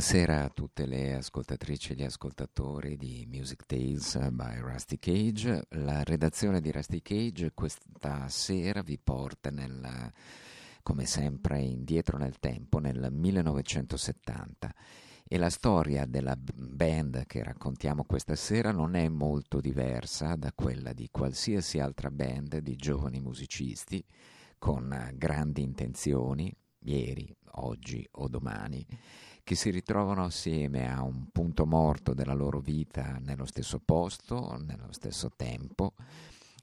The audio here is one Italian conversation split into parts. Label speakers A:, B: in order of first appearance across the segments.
A: Buonasera a tutte le ascoltatrici e gli ascoltatori di Music Tales by Rusty Cage. La redazione di Rusty Cage questa sera vi porta nel, come sempre indietro nel tempo, nel 1970 e la storia della band che raccontiamo questa sera non è molto diversa da quella di qualsiasi altra band di giovani musicisti con grandi intenzioni, ieri, oggi o domani, che si ritrovano assieme a un punto morto della loro vita nello stesso posto, nello stesso tempo,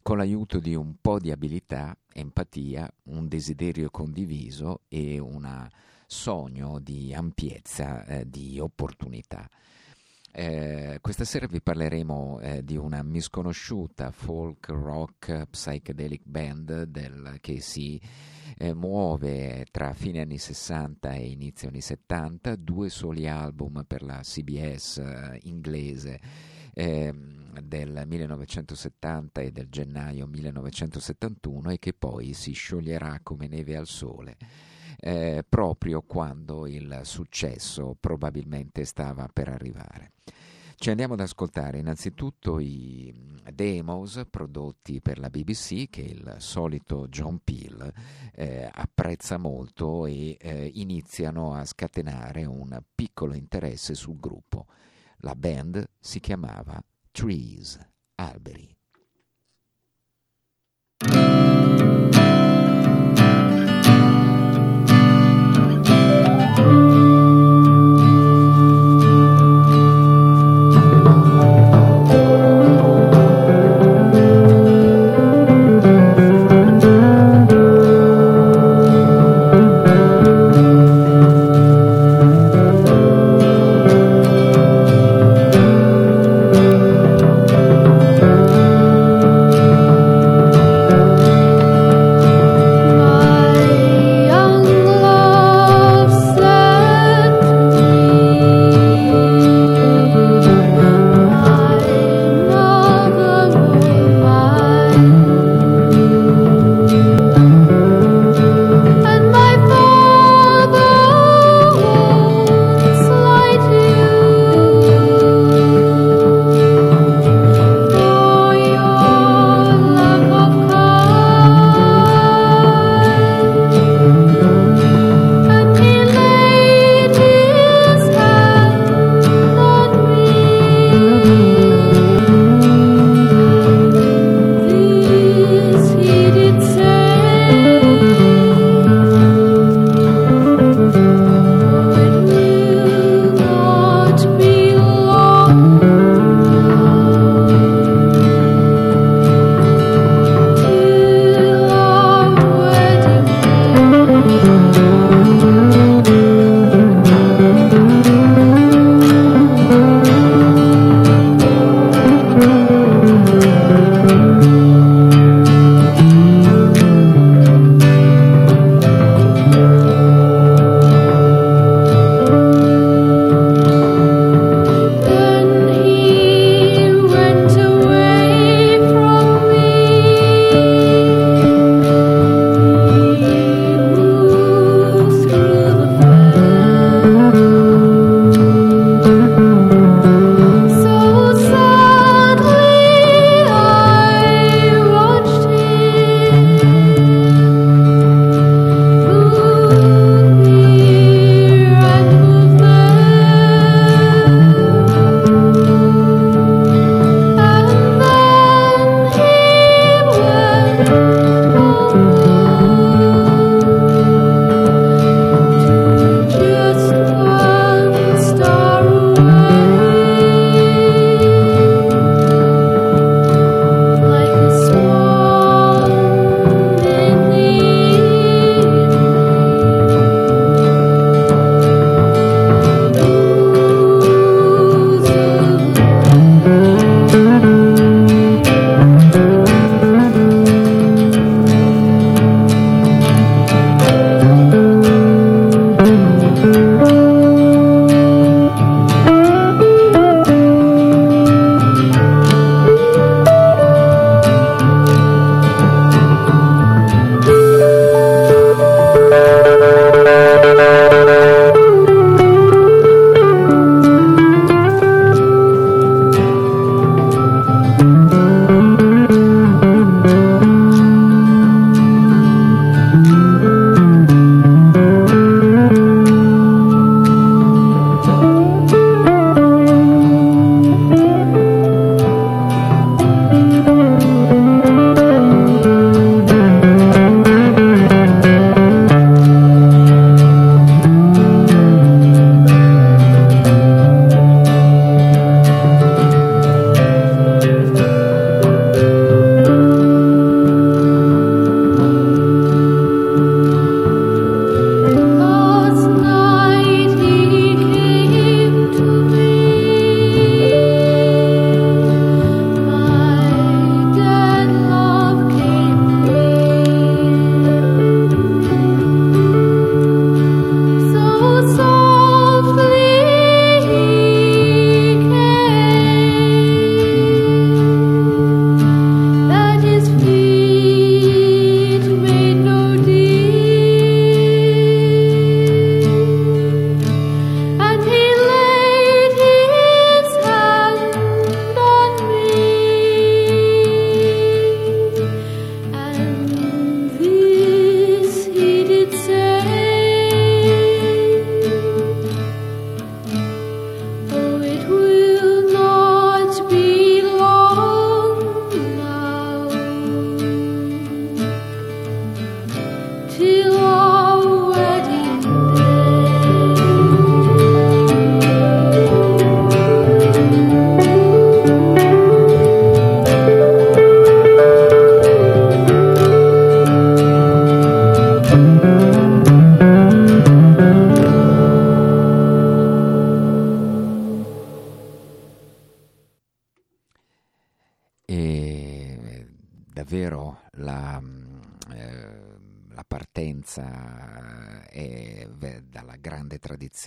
A: con l'aiuto di un po' di abilità, empatia, un desiderio condiviso e un sogno di ampiezza, eh, di opportunità. Eh, questa sera vi parleremo eh, di una misconosciuta folk rock psychedelic band del, che si eh, muove tra fine anni 60 e inizio anni 70, due soli album per la CBS eh, inglese ehm, del 1970 e del gennaio 1971 e che poi si scioglierà come neve al sole. Eh, proprio quando il successo probabilmente stava per arrivare. Ci andiamo ad ascoltare innanzitutto i demos prodotti per la BBC che il solito John Peel eh, apprezza molto e eh, iniziano a scatenare un piccolo interesse sul gruppo. La band si chiamava Trees, alberi.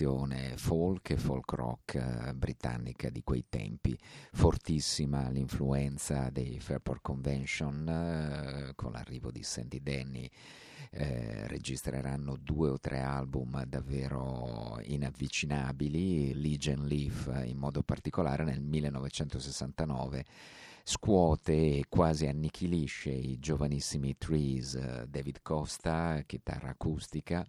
A: Tradizione folk e folk rock eh, britannica di quei tempi, fortissima l'influenza dei Fairport Convention eh, con l'arrivo di Sandy Denny. Eh, registreranno due o tre album davvero inavvicinabili, Legion Leaf in modo particolare nel 1969 scuote e quasi annichilisce i giovanissimi Trees, eh, David Costa, chitarra acustica,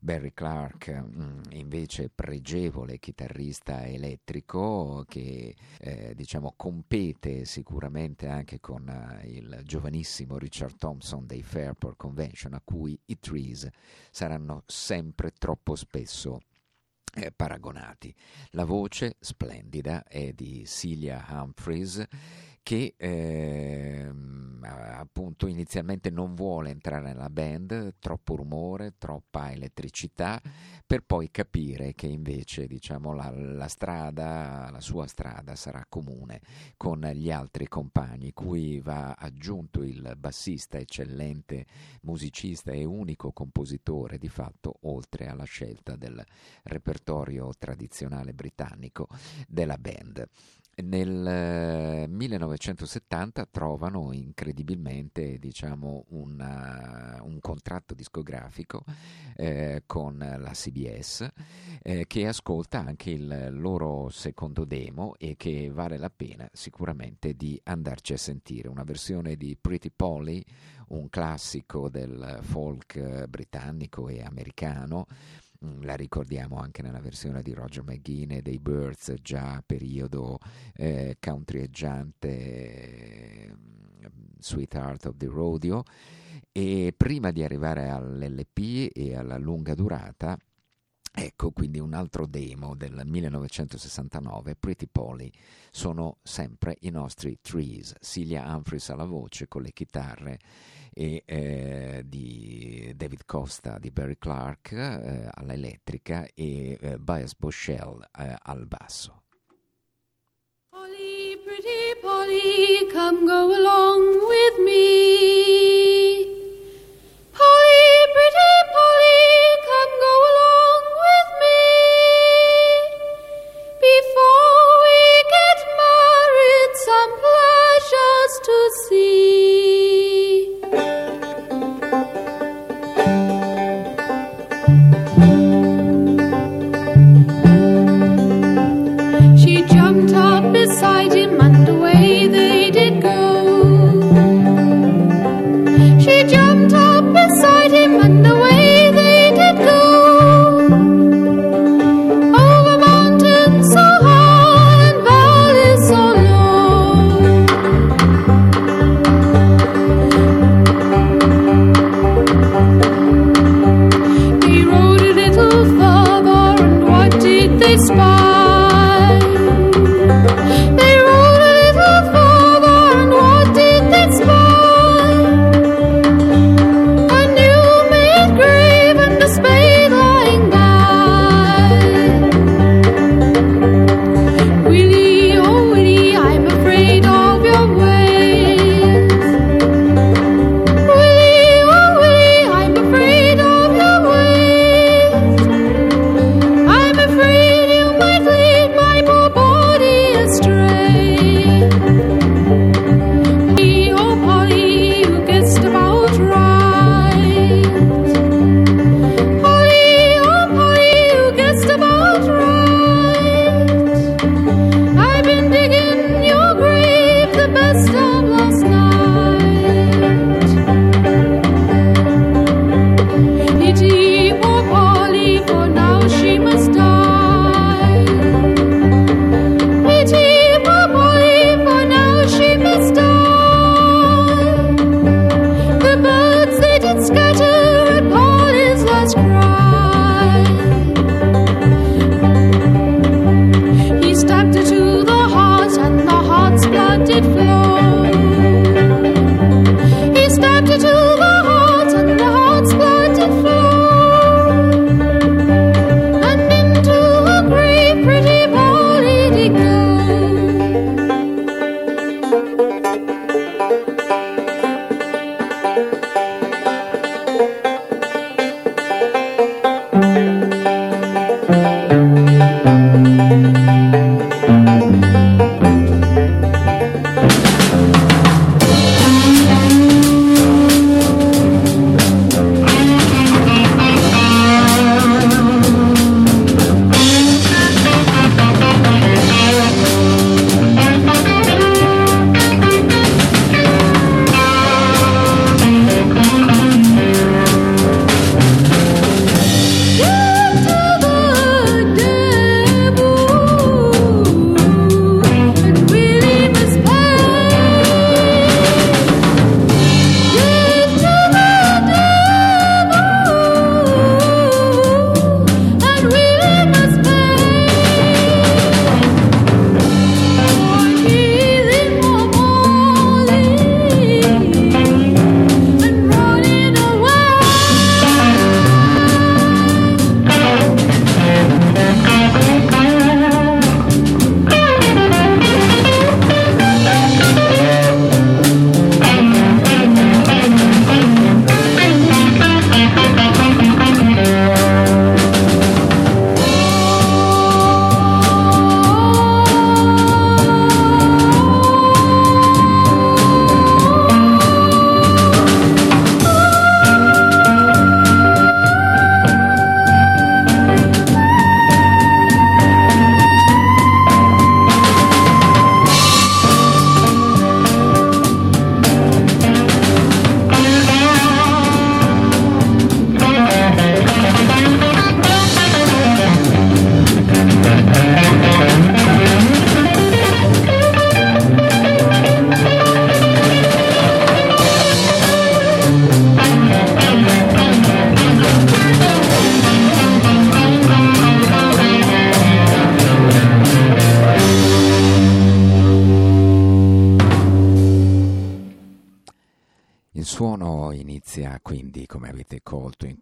A: Barry Clark mm, invece pregevole chitarrista elettrico che eh, diciamo compete sicuramente anche con uh, il giovanissimo Richard Thompson dei Fairport Convention a cui i Trees saranno sempre troppo spesso eh, paragonati. La voce splendida è di Celia Humphreys che eh, appunto inizialmente non vuole entrare nella band, troppo rumore, troppa elettricità, per poi capire che invece diciamo, la, la, strada, la sua strada sarà comune con gli altri compagni, cui va aggiunto il bassista eccellente musicista e unico compositore di fatto, oltre alla scelta del repertorio tradizionale britannico della band nel 1970 eh, trovano incredibilmente diciamo, una, un contratto discografico eh, con la CBS eh, che ascolta anche il loro secondo demo e che vale la pena sicuramente di andarci a sentire. Una versione di Pretty Polly un classico del folk britannico e americano la ricordiamo anche nella versione di Roger McGuinn dei Birds, già periodo eh, countryeggiante eh, Sweetheart of the Rodeo. E prima di arrivare all'LP e alla lunga durata, Ecco quindi un altro demo del 1969, Pretty Polly, sono sempre i nostri Trees, Celia Humphries alla voce con le chitarre e eh, di David Costa di Barry Clark eh, all'elettrica e eh, Bias Boschel eh, al basso.
B: Polly, pretty Polly, come go along with me.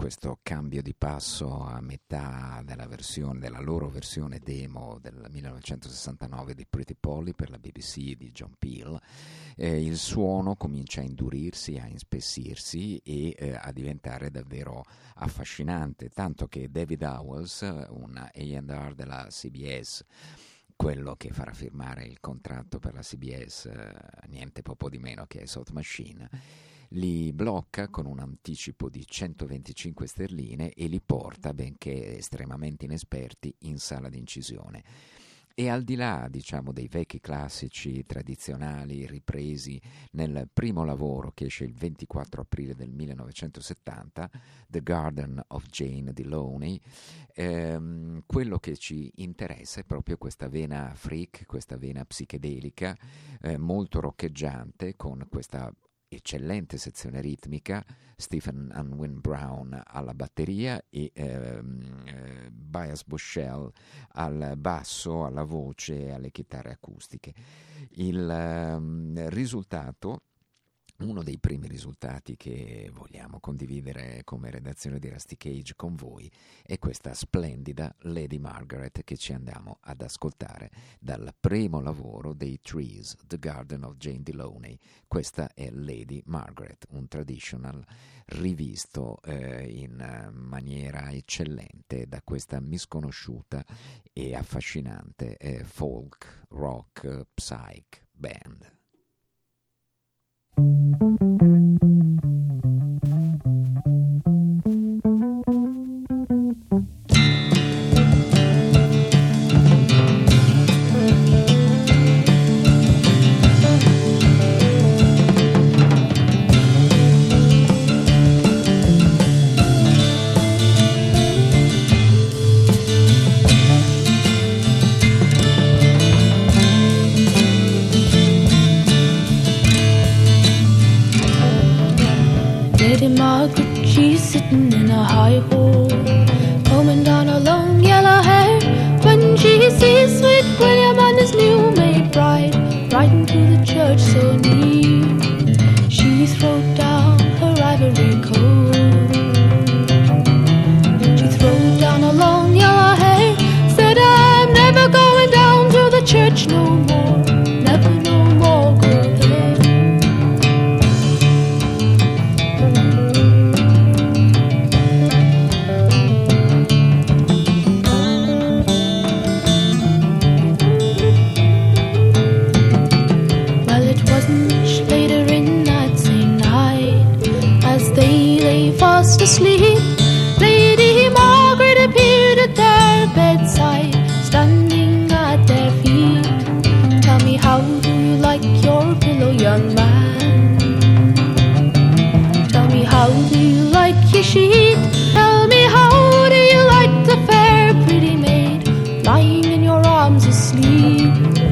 A: Questo cambio di passo a metà della, versione, della loro versione demo del 1969 di Pretty Polly per la BBC di John Peel. Eh, il suono comincia a indurirsi, a inspessirsi e eh, a diventare davvero affascinante, tanto che David Howells, un AR della CBS, quello che farà firmare il contratto per la CBS, eh, niente poco di meno che South Machine, li blocca con un anticipo di 125 sterline e li porta, benché estremamente inesperti, in sala d'incisione. E al di là, diciamo, dei vecchi classici tradizionali ripresi nel primo lavoro che esce il 24 aprile del 1970, The Garden of Jane Deloney, ehm, quello che ci interessa è proprio questa vena freak, questa vena psichedelica, eh, molto roccheggiante, con questa eccellente sezione ritmica, Stephen Unwin Brown alla batteria e ehm, eh, Bias Bushell al basso, alla voce e alle chitarre acustiche. Il ehm, risultato uno dei primi risultati che vogliamo condividere come redazione di Rusty Cage con voi è questa splendida Lady Margaret che ci andiamo ad ascoltare dal primo lavoro dei Trees, The Garden of Jane Deloney. Questa è Lady Margaret, un traditional rivisto eh, in maniera eccellente da questa misconosciuta e affascinante eh, folk, rock, psych band. Thank you. me.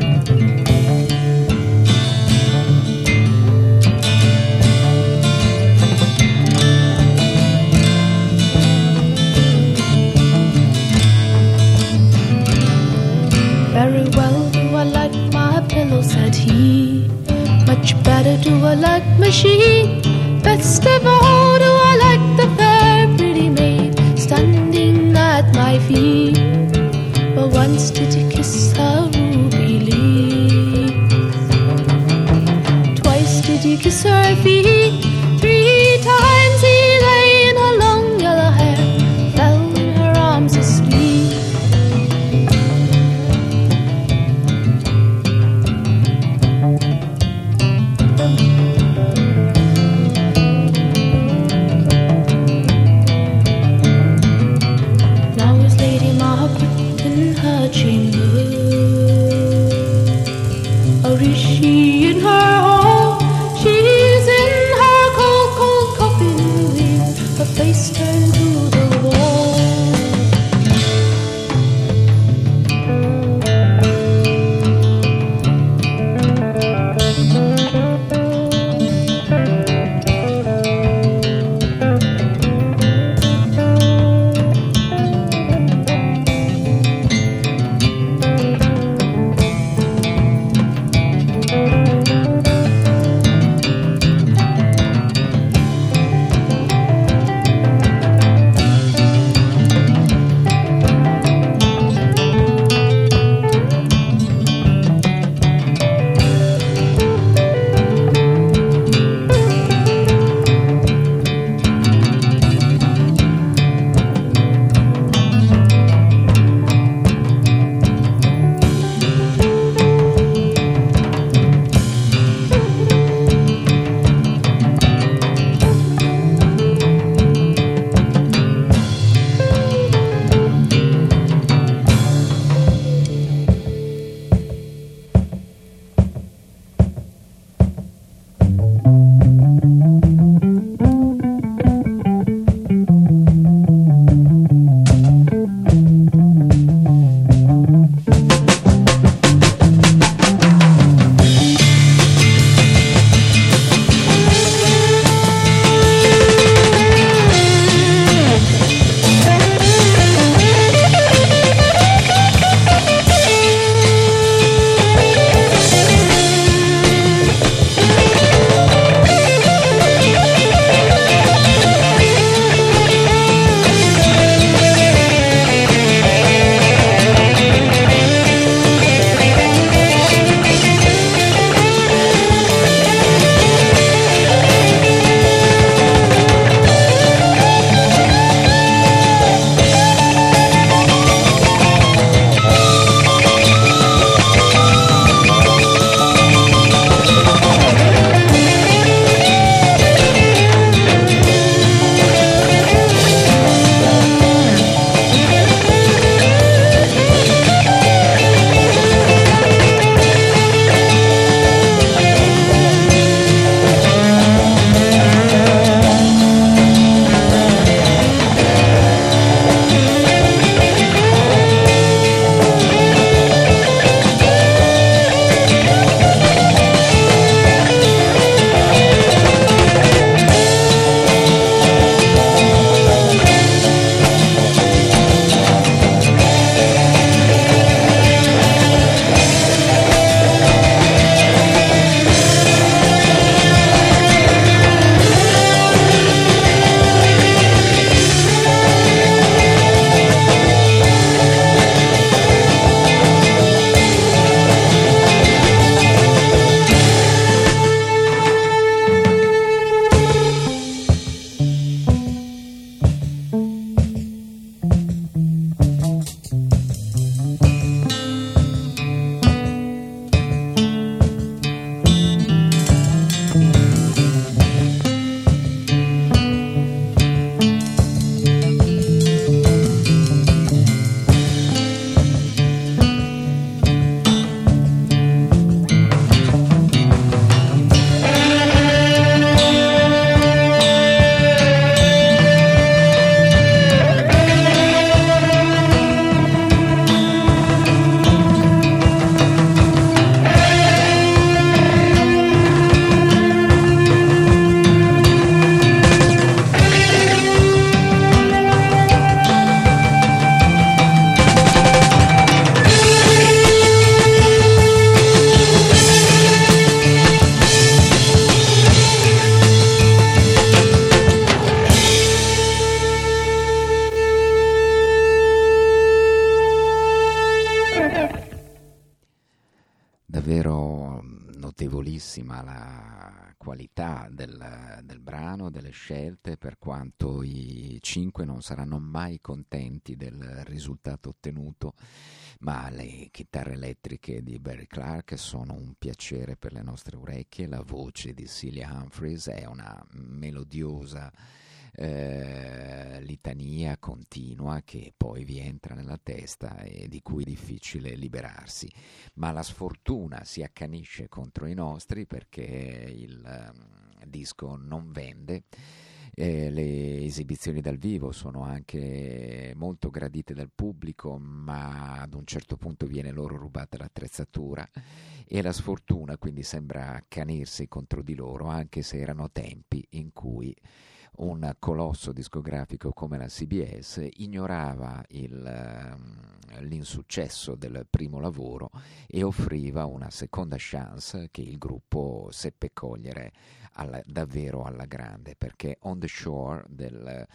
A: Ottenuto, ma le chitarre elettriche di Barry Clark sono un piacere per le nostre orecchie, la voce di Celia Humphreys è una melodiosa eh, litania continua che poi vi entra nella testa e di cui è difficile liberarsi. Ma la sfortuna si accanisce contro i nostri perché il um, disco non vende. Eh, le esibizioni dal vivo sono anche molto gradite dal pubblico, ma ad un certo punto viene loro rubata l'attrezzatura e la sfortuna quindi sembra accanirsi contro di loro, anche se erano tempi in cui un colosso discografico come la CBS ignorava il, ehm, l'insuccesso del primo lavoro e offriva una seconda chance che il gruppo seppe cogliere alla, davvero alla grande perché On the Shore del,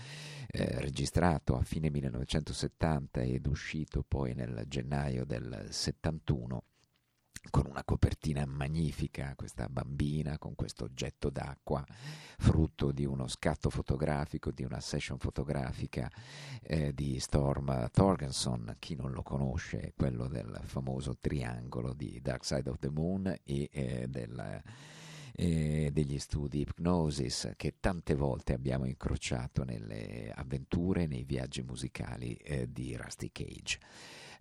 A: eh, registrato a fine 1970 ed uscito poi nel gennaio del 71 con una copertina magnifica, questa bambina con questo oggetto d'acqua, frutto di uno scatto fotografico, di una session fotografica eh, di Storm Thorgenson, chi non lo conosce, quello del famoso triangolo di Dark Side of the Moon e eh, del, eh, degli studi Hypnosis che tante volte abbiamo incrociato nelle avventure, nei viaggi musicali eh, di Rusty Cage.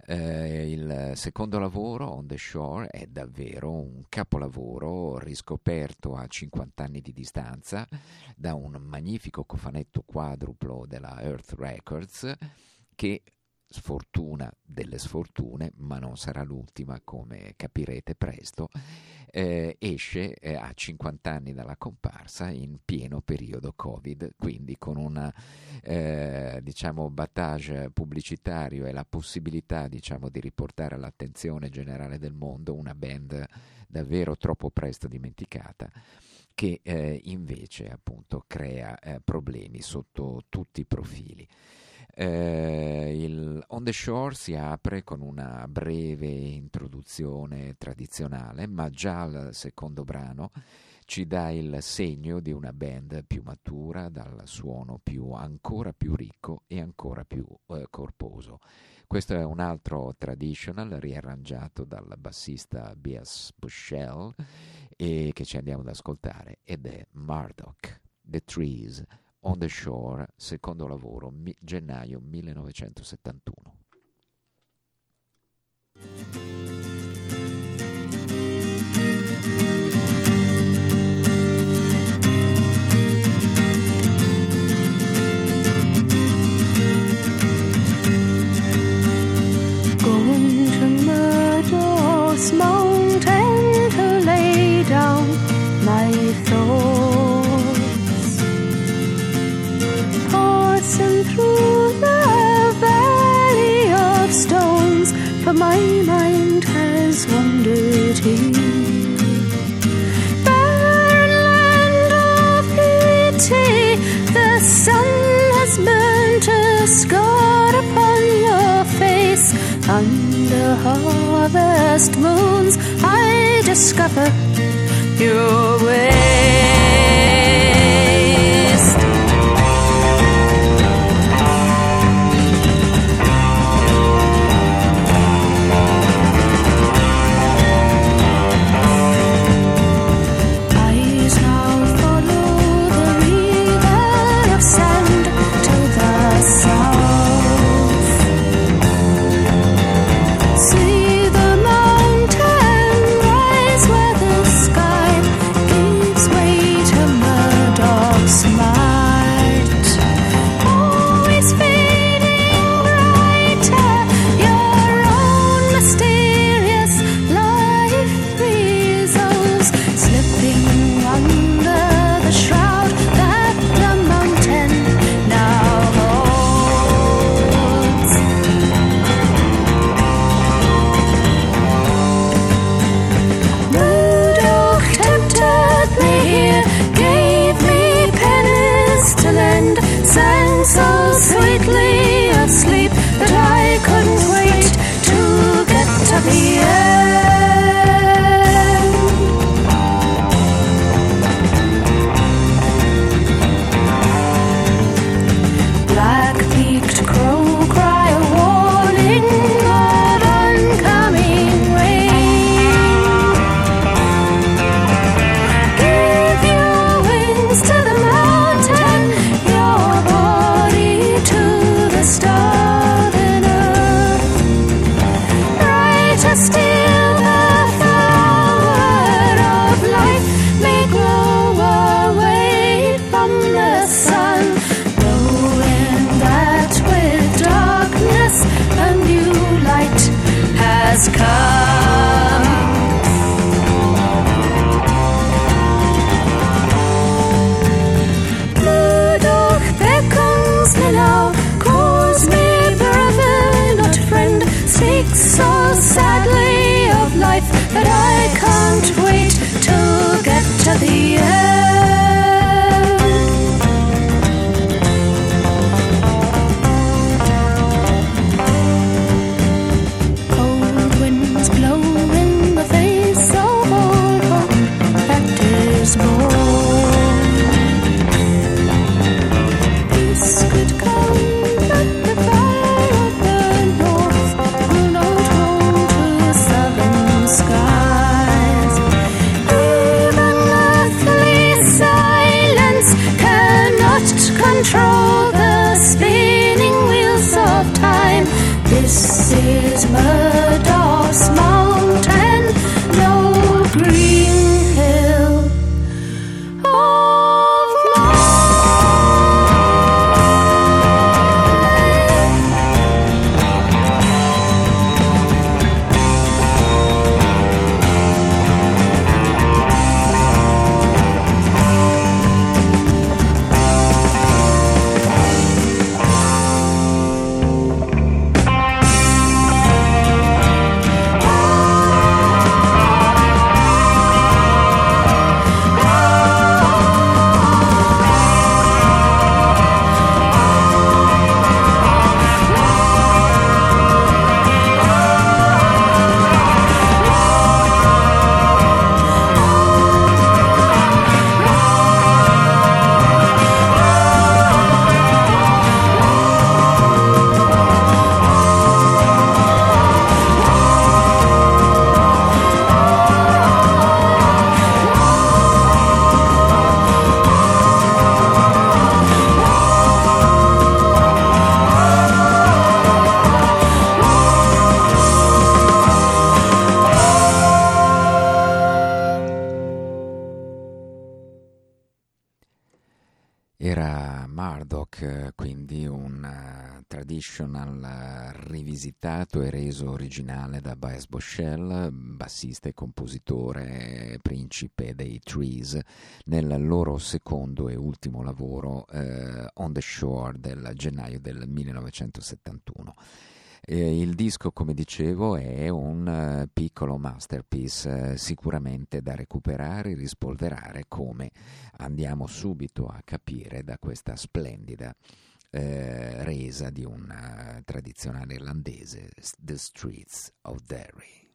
A: Eh, il secondo lavoro, On the Shore, è davvero un capolavoro riscoperto a 50 anni di distanza da un magnifico cofanetto quadruplo della Earth Records che sfortuna delle sfortune, ma non sarà l'ultima come capirete presto, eh, esce eh, a 50 anni dalla comparsa in pieno periodo Covid, quindi con un eh, diciamo, battage pubblicitario e la possibilità diciamo, di riportare all'attenzione generale del mondo una band davvero troppo presto dimenticata che eh, invece appunto crea eh, problemi sotto tutti i profili. Eh, il On the Shore si apre con una breve introduzione tradizionale, ma già al secondo brano ci dà il segno di una band più matura, dal suono più, ancora più ricco e ancora più eh, corposo. Questo è un altro traditional riarrangiato dal bassista Bias Bushell e che ci andiamo ad ascoltare ed è Murdoch, The Trees, On the Shore, secondo lavoro, mi- gennaio 1971.
B: Under harvest moons, I discover your waste. Rivisitato e reso originale da Baez Boschel, bassista e compositore principe dei Trees, nel loro secondo e ultimo lavoro eh, On the Shore del gennaio del 1971. Eh, il disco, come dicevo, è un uh, piccolo masterpiece, uh, sicuramente da recuperare e rispolverare, come andiamo subito a capire da questa splendida eh, resa di una tradizionale irlandese, The Streets of Derry.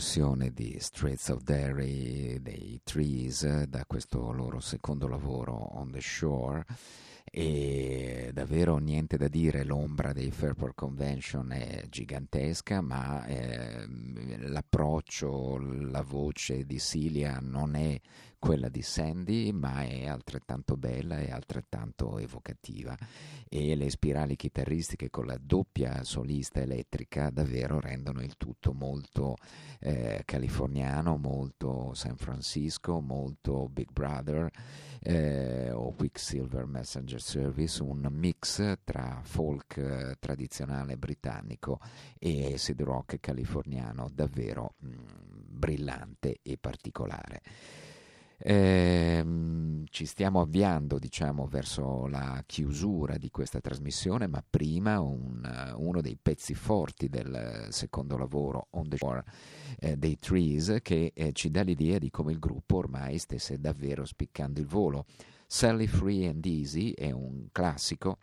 A: Versione di Straits of Derry dei Trees da questo loro secondo lavoro On the Shore. E davvero niente da dire, l'ombra dei Fairport Convention è gigantesca, ma eh, l'approccio, la voce di Cilia non è quella di Sandy, ma è altrettanto bella e altrettanto evocativa. E le spirali chitarristiche con la doppia solista elettrica davvero rendono il tutto molto eh, californiano, molto San Francisco, molto Big Brother eh, o Quicksilver Messenger Service, un mix tra folk eh, tradizionale britannico e acid rock californiano davvero mh, brillante e particolare. Eh, ci stiamo avviando diciamo, verso la chiusura di questa trasmissione, ma prima un, uno dei pezzi forti del secondo lavoro, On the Shore eh, dei Trees, che eh, ci dà l'idea di come il gruppo ormai stesse davvero spiccando il volo. Sally Free and Easy è un classico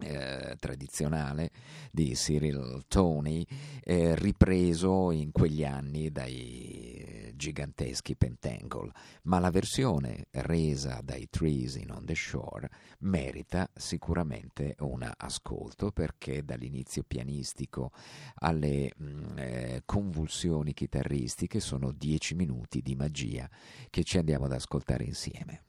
A: eh, tradizionale di Cyril Tony, eh, ripreso in quegli anni dai giganteschi Pentangle, ma la versione resa dai Trees in On the Shore merita sicuramente un ascolto perché dall'inizio pianistico alle mh, mm, eh, convulsioni chitarristiche sono dieci minuti di magia che ci andiamo ad ascoltare insieme.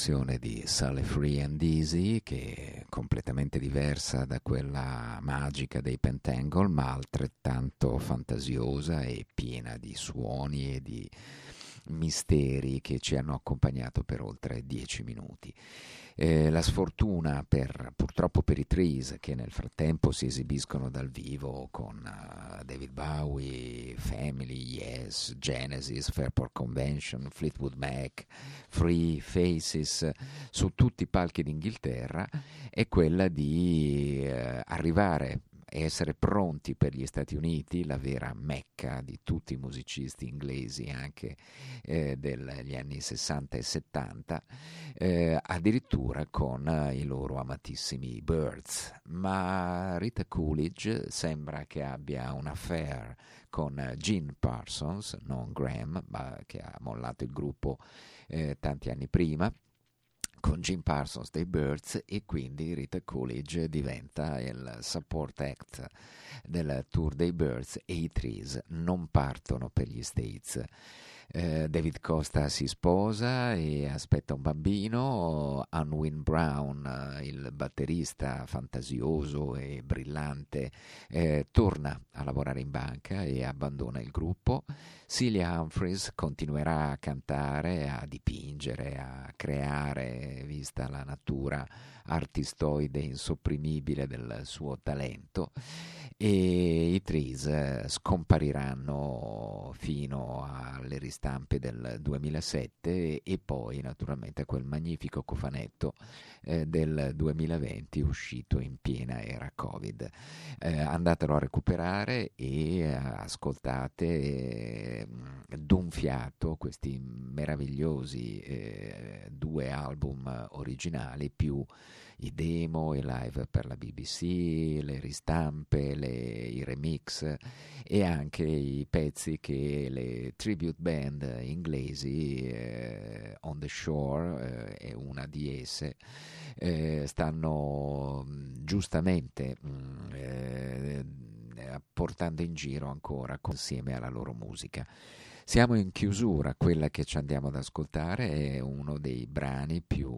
A: Versione di Sally Free and Easy che è completamente diversa da quella magica dei Pentangle ma altrettanto fantasiosa e piena di suoni e di misteri che ci hanno accompagnato per oltre dieci minuti. Eh, la sfortuna per, purtroppo per i Trees che nel frattempo si esibiscono dal vivo con uh, David Bowie, Family, Yes, Genesis, Fairport Convention, Fleetwood Mac, Free, Faces, su tutti i palchi d'Inghilterra, è quella di uh, arrivare essere pronti per gli Stati Uniti, la vera mecca di tutti i musicisti inglesi anche eh, degli anni 60 e 70, eh, addirittura con eh, i loro amatissimi Birds. Ma Rita Coolidge sembra che abbia un affair con Gene Parsons, non Graham, ma che ha mollato il gruppo eh, tanti anni prima con Jim Parsons dei Birds e quindi Rita Coolidge diventa il support act del tour dei Birds e i Trees non partono per gli States. Eh, David Costa si sposa e aspetta un bambino, Unwin Brown, il batterista fantasioso e brillante, eh, torna a lavorare in banca e abbandona il gruppo. Celia Humphries continuerà a cantare, a dipingere, a creare, vista la natura artistoide insopprimibile del suo talento e i Trees eh, scompariranno fino alle ristampe del 2007 e poi naturalmente a quel magnifico cofanetto eh, del 2020 uscito in piena era Covid. Eh, andatelo a recuperare e ascoltate eh, d'un fiato questi meravigliosi eh, due album originali più i demo, i live per la BBC, le ristampe, le, i remix e anche i pezzi che le tribute band inglesi, eh, On the Shore eh, è una di esse, eh, stanno mm, giustamente mm, eh, portando in giro ancora insieme alla loro musica. Siamo in chiusura, quella che ci andiamo ad ascoltare è uno dei brani più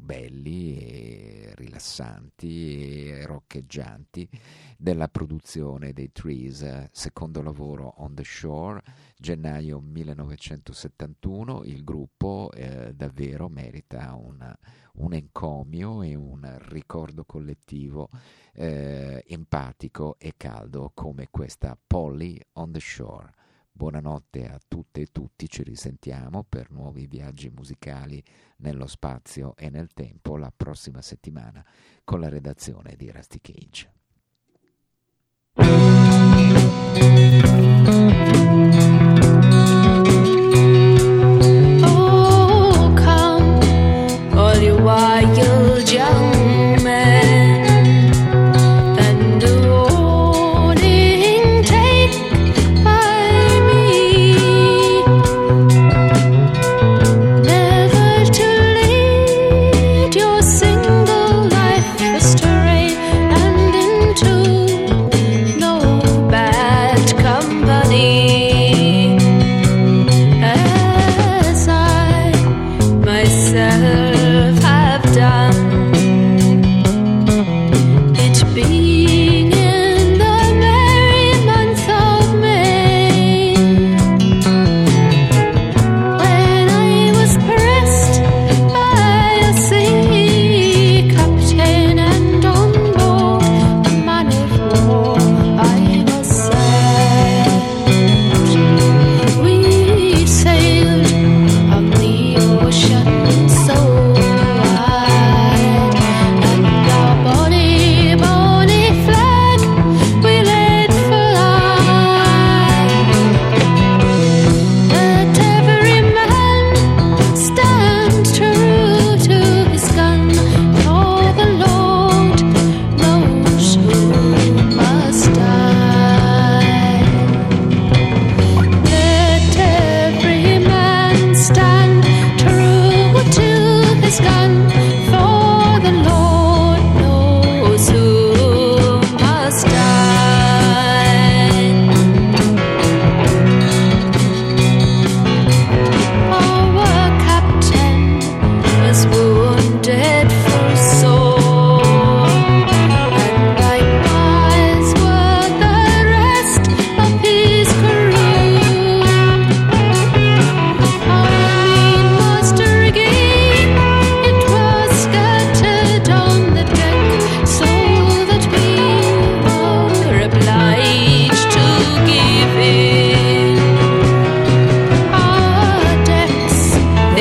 A: belli e rilassanti e roccheggianti della produzione dei Trees, secondo lavoro On the Shore, gennaio 1971, il gruppo eh, davvero merita una, un encomio e un ricordo collettivo eh, empatico e caldo come questa Polly on the Shore. Buonanotte a tutte e tutti, ci risentiamo per nuovi viaggi musicali nello spazio e nel tempo la prossima settimana con la redazione di Rusty Cage.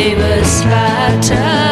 B: neighbors try to